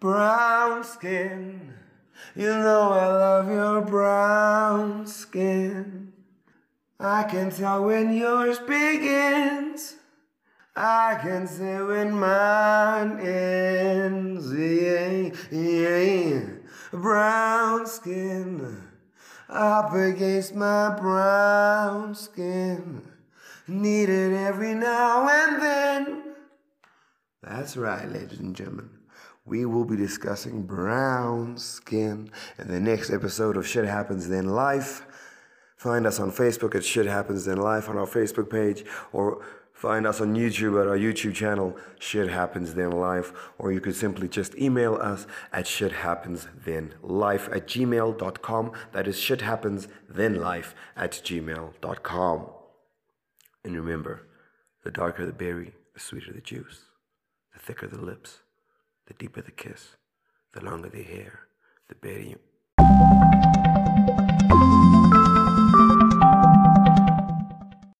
brown skin. You know I love your brown skin. I can tell when yours begins. I can see when mine ends. Yeah, yeah. Brown skin up against my brown skin. Need it every now and then. That's right, ladies and gentlemen. We will be discussing brown skin in the next episode of Shit Happens Then Life. Find us on Facebook at Shit Happens Then Life on our Facebook page, or find us on YouTube at our YouTube channel, Shit Happens Then Life, or you could simply just email us at Shit Happens Then Life at gmail.com. That is Shit Happens Then Life at gmail.com. And remember, the darker the berry, the sweeter the juice, the thicker the lips, the deeper the kiss, the longer the hair, the better you,